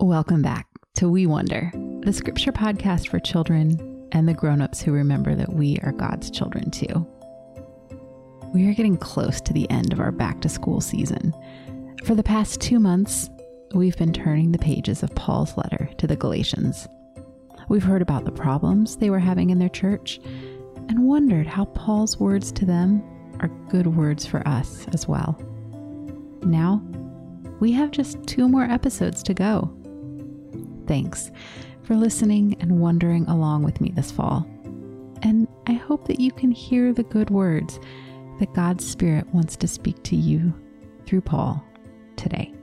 Welcome back to We Wonder, the scripture podcast for children and the grown-ups who remember that we are God's children too. We are getting close to the end of our back to school season. For the past 2 months, we've been turning the pages of Paul's letter to the Galatians. We've heard about the problems they were having in their church and wondered how Paul's words to them are good words for us as well. Now, we have just two more episodes to go. Thanks for listening and wondering along with me this fall. And I hope that you can hear the good words that God's Spirit wants to speak to you through Paul today.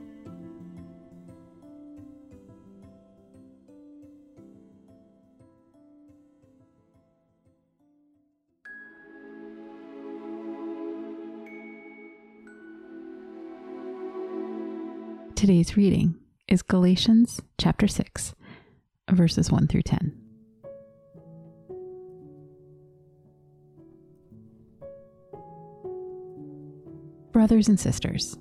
Today's reading is Galatians chapter 6, verses 1 through 10. Brothers and sisters,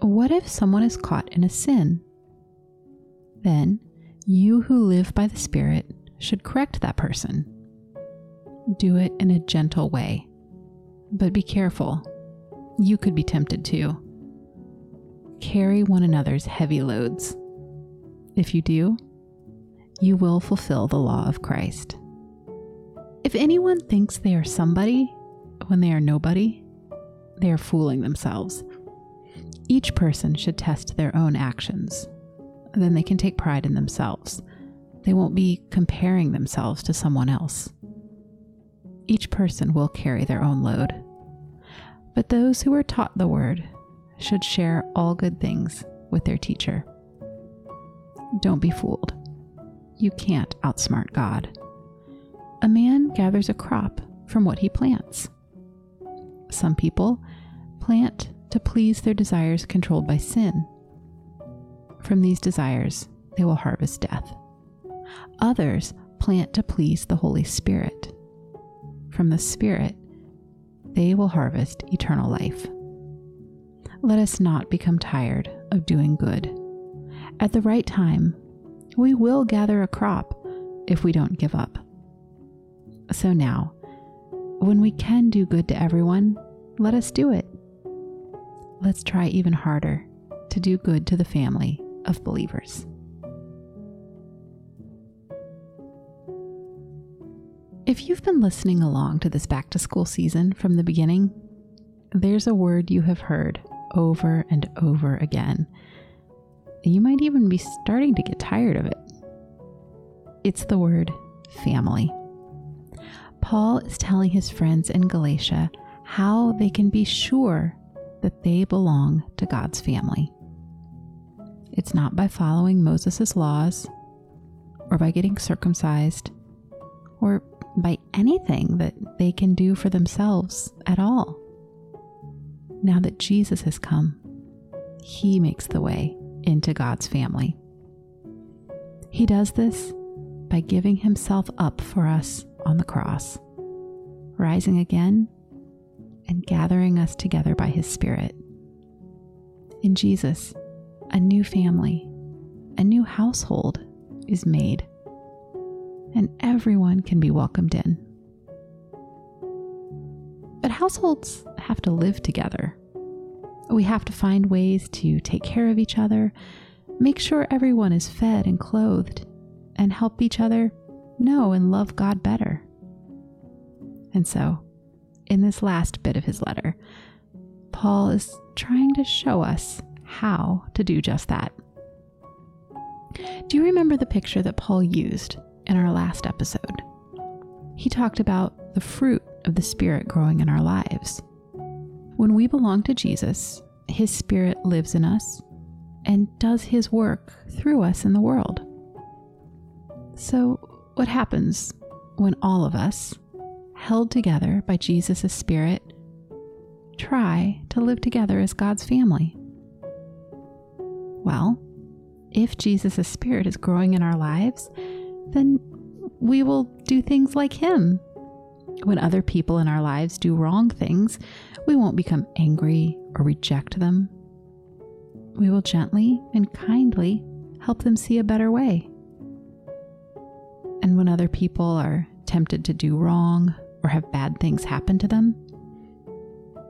what if someone is caught in a sin? Then you who live by the Spirit should correct that person. Do it in a gentle way, but be careful. You could be tempted too carry one another's heavy loads. If you do, you will fulfill the law of Christ. If anyone thinks they are somebody when they are nobody, they are fooling themselves. Each person should test their own actions. Then they can take pride in themselves. They won't be comparing themselves to someone else. Each person will carry their own load. But those who are taught the word should share all good things with their teacher. Don't be fooled. You can't outsmart God. A man gathers a crop from what he plants. Some people plant to please their desires controlled by sin. From these desires, they will harvest death. Others plant to please the Holy Spirit. From the Spirit, they will harvest eternal life. Let us not become tired of doing good. At the right time, we will gather a crop if we don't give up. So now, when we can do good to everyone, let us do it. Let's try even harder to do good to the family of believers. If you've been listening along to this back to school season from the beginning, there's a word you have heard over and over again. You might even be starting to get tired of it. It's the word family. Paul is telling his friends in Galatia how they can be sure that they belong to God's family. It's not by following Moses' laws or by getting circumcised or by anything that they can do for themselves at all now that Jesus has come, He makes the way into God's family. He does this by giving Himself up for us on the cross, rising again, and gathering us together by His Spirit. In Jesus, a new family, a new household is made, and everyone can be welcomed in. But households have to live together. We have to find ways to take care of each other, make sure everyone is fed and clothed, and help each other know and love God better. And so, in this last bit of his letter, Paul is trying to show us how to do just that. Do you remember the picture that Paul used in our last episode? He talked about the fruit of the Spirit growing in our lives. When we belong to Jesus, His Spirit lives in us and does His work through us in the world. So, what happens when all of us, held together by Jesus' Spirit, try to live together as God's family? Well, if Jesus' Spirit is growing in our lives, then we will do things like Him when other people in our lives do wrong things, we won't become angry or reject them. We will gently and kindly help them see a better way. And when other people are tempted to do wrong or have bad things happen to them,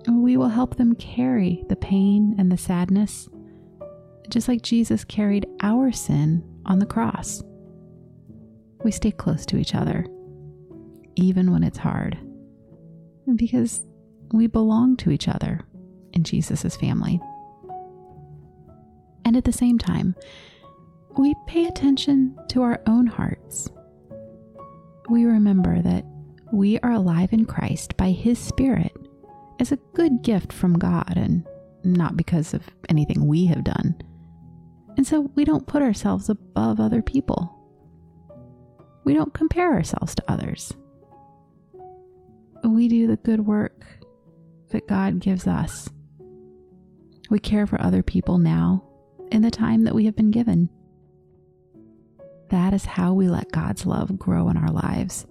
we will help them carry the pain and the sadness, just like Jesus carried our sin on the cross. We stay close to each other, even when it's hard, because we belong to each other in Jesus' family. And at the same time, we pay attention to our own hearts. We remember that we are alive in Christ by His Spirit as a good gift from God and not because of anything we have done. And so we don't put ourselves above other people. We don't compare ourselves to others. We do the good work that God gives us. We care for other people now in the time that we have been given. That is how we let God's love grow in our lives.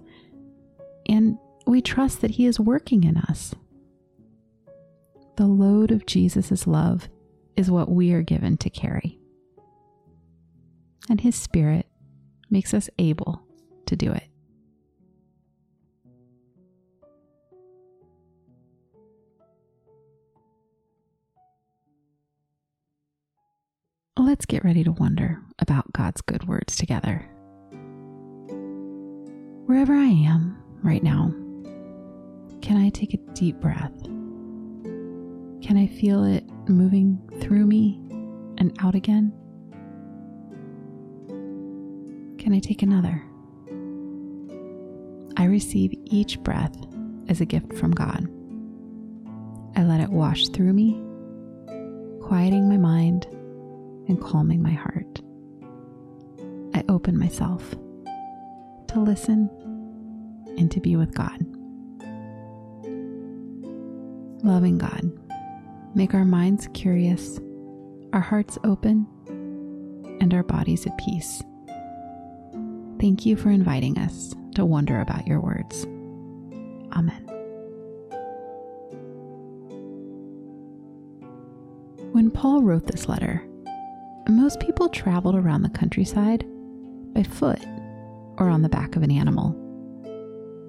And we trust that He is working in us. The load of Jesus' love is what we are given to carry. And His Spirit makes us able to do it. Let's get ready to wonder about God's good words together. Wherever I am right now, can I take a deep breath? Can I feel it moving through me and out again? Can I take another? I receive each breath as a gift from God. I let it wash through me, quieting my mind and calming my heart. I open myself to listen and to be with God. Loving God Make our minds curious, our hearts open, and our bodies at peace. Thank you for inviting us to wonder about your words. Amen. When Paul wrote this letter, most people traveled around the countryside by foot or on the back of an animal.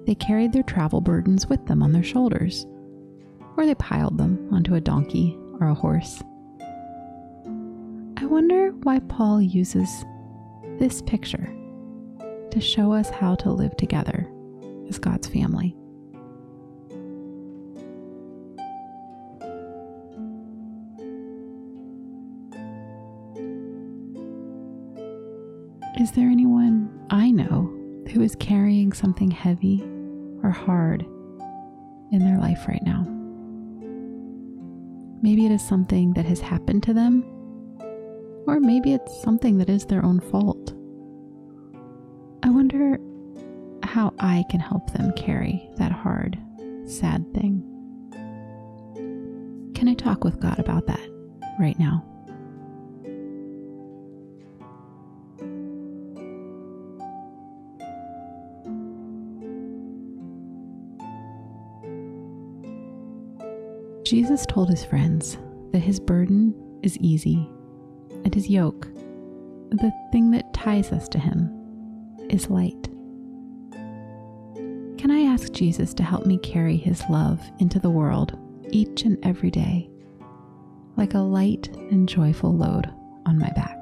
They carried their travel burdens with them on their shoulders or they piled them onto a donkey or a horse. I wonder why Paul uses this picture to show us how to live together as God's family. Is there anyone I know who is carrying something heavy or hard in their life right now? Maybe it is something that has happened to them, or maybe it's something that is their own fault. I wonder how I can help them carry that hard, sad thing. Can I talk with God about that right now? Jesus told his friends that his burden is easy and his yoke, the thing that ties us to him, is light. Can I ask Jesus to help me carry his love into the world each and every day, like a light and joyful load on my back?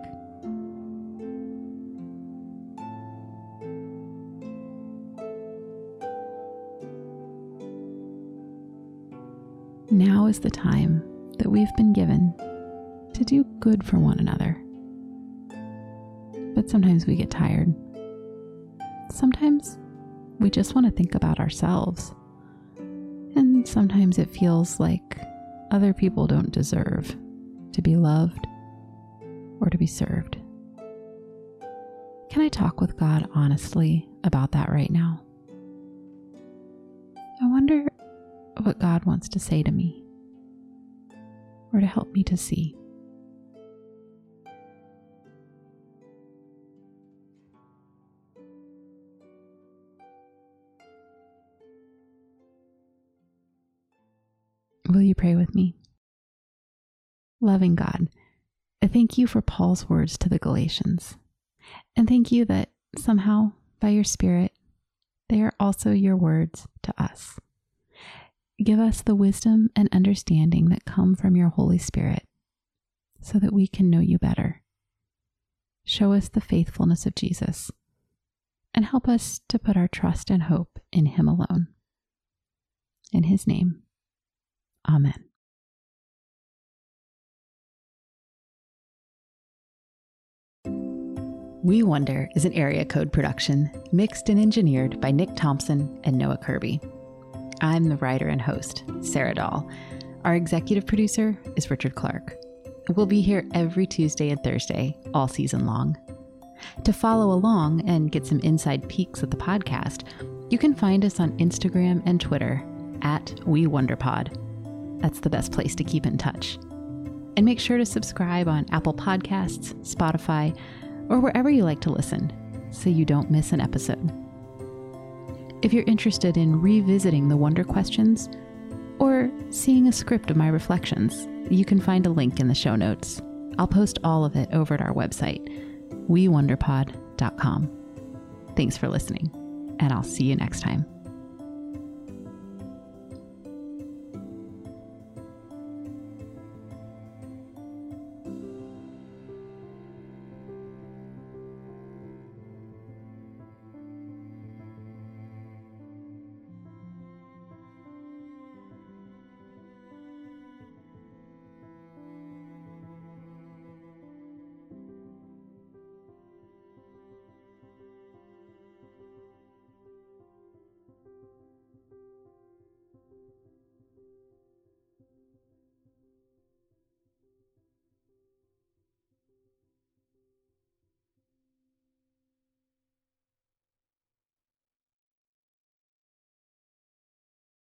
Now is the time that we've been given to do good for one another. But sometimes we get tired. Sometimes we just want to think about ourselves. And sometimes it feels like other people don't deserve to be loved or to be served. Can I talk with God honestly about that right now? What God wants to say to me or to help me to see. Will you pray with me? Loving God, I Thank you for Paul's words to the Galatians. And thank you that somehow, by your Spirit, they are also your words to us. Give us the wisdom and understanding that come from your Holy Spirit so that we can know you better. Show us the faithfulness of Jesus and help us to put our trust and hope in Him alone. In His name, Amen. We Wonder is an area code production, mixed and engineered by Nick Thompson and Noah Kirby. I'm the writer and host, Sarah Dahl. Our executive producer is Richard Clark. We'll be here every Tuesday and Thursday, all season long. To follow along and get some inside peeks at the podcast, you can find us on Instagram and Twitter at WeWonderPod. That's the best place to keep in touch. And make sure to subscribe on Apple Podcasts, Spotify, or wherever you like to listen so you don't miss an episode. If you're interested in revisiting the wonder questions or seeing a script of my reflections, you can find a link in the show notes. I'll post all of it over at our website, wewonderpod.com. Thanks for listening, and I'll see you next time.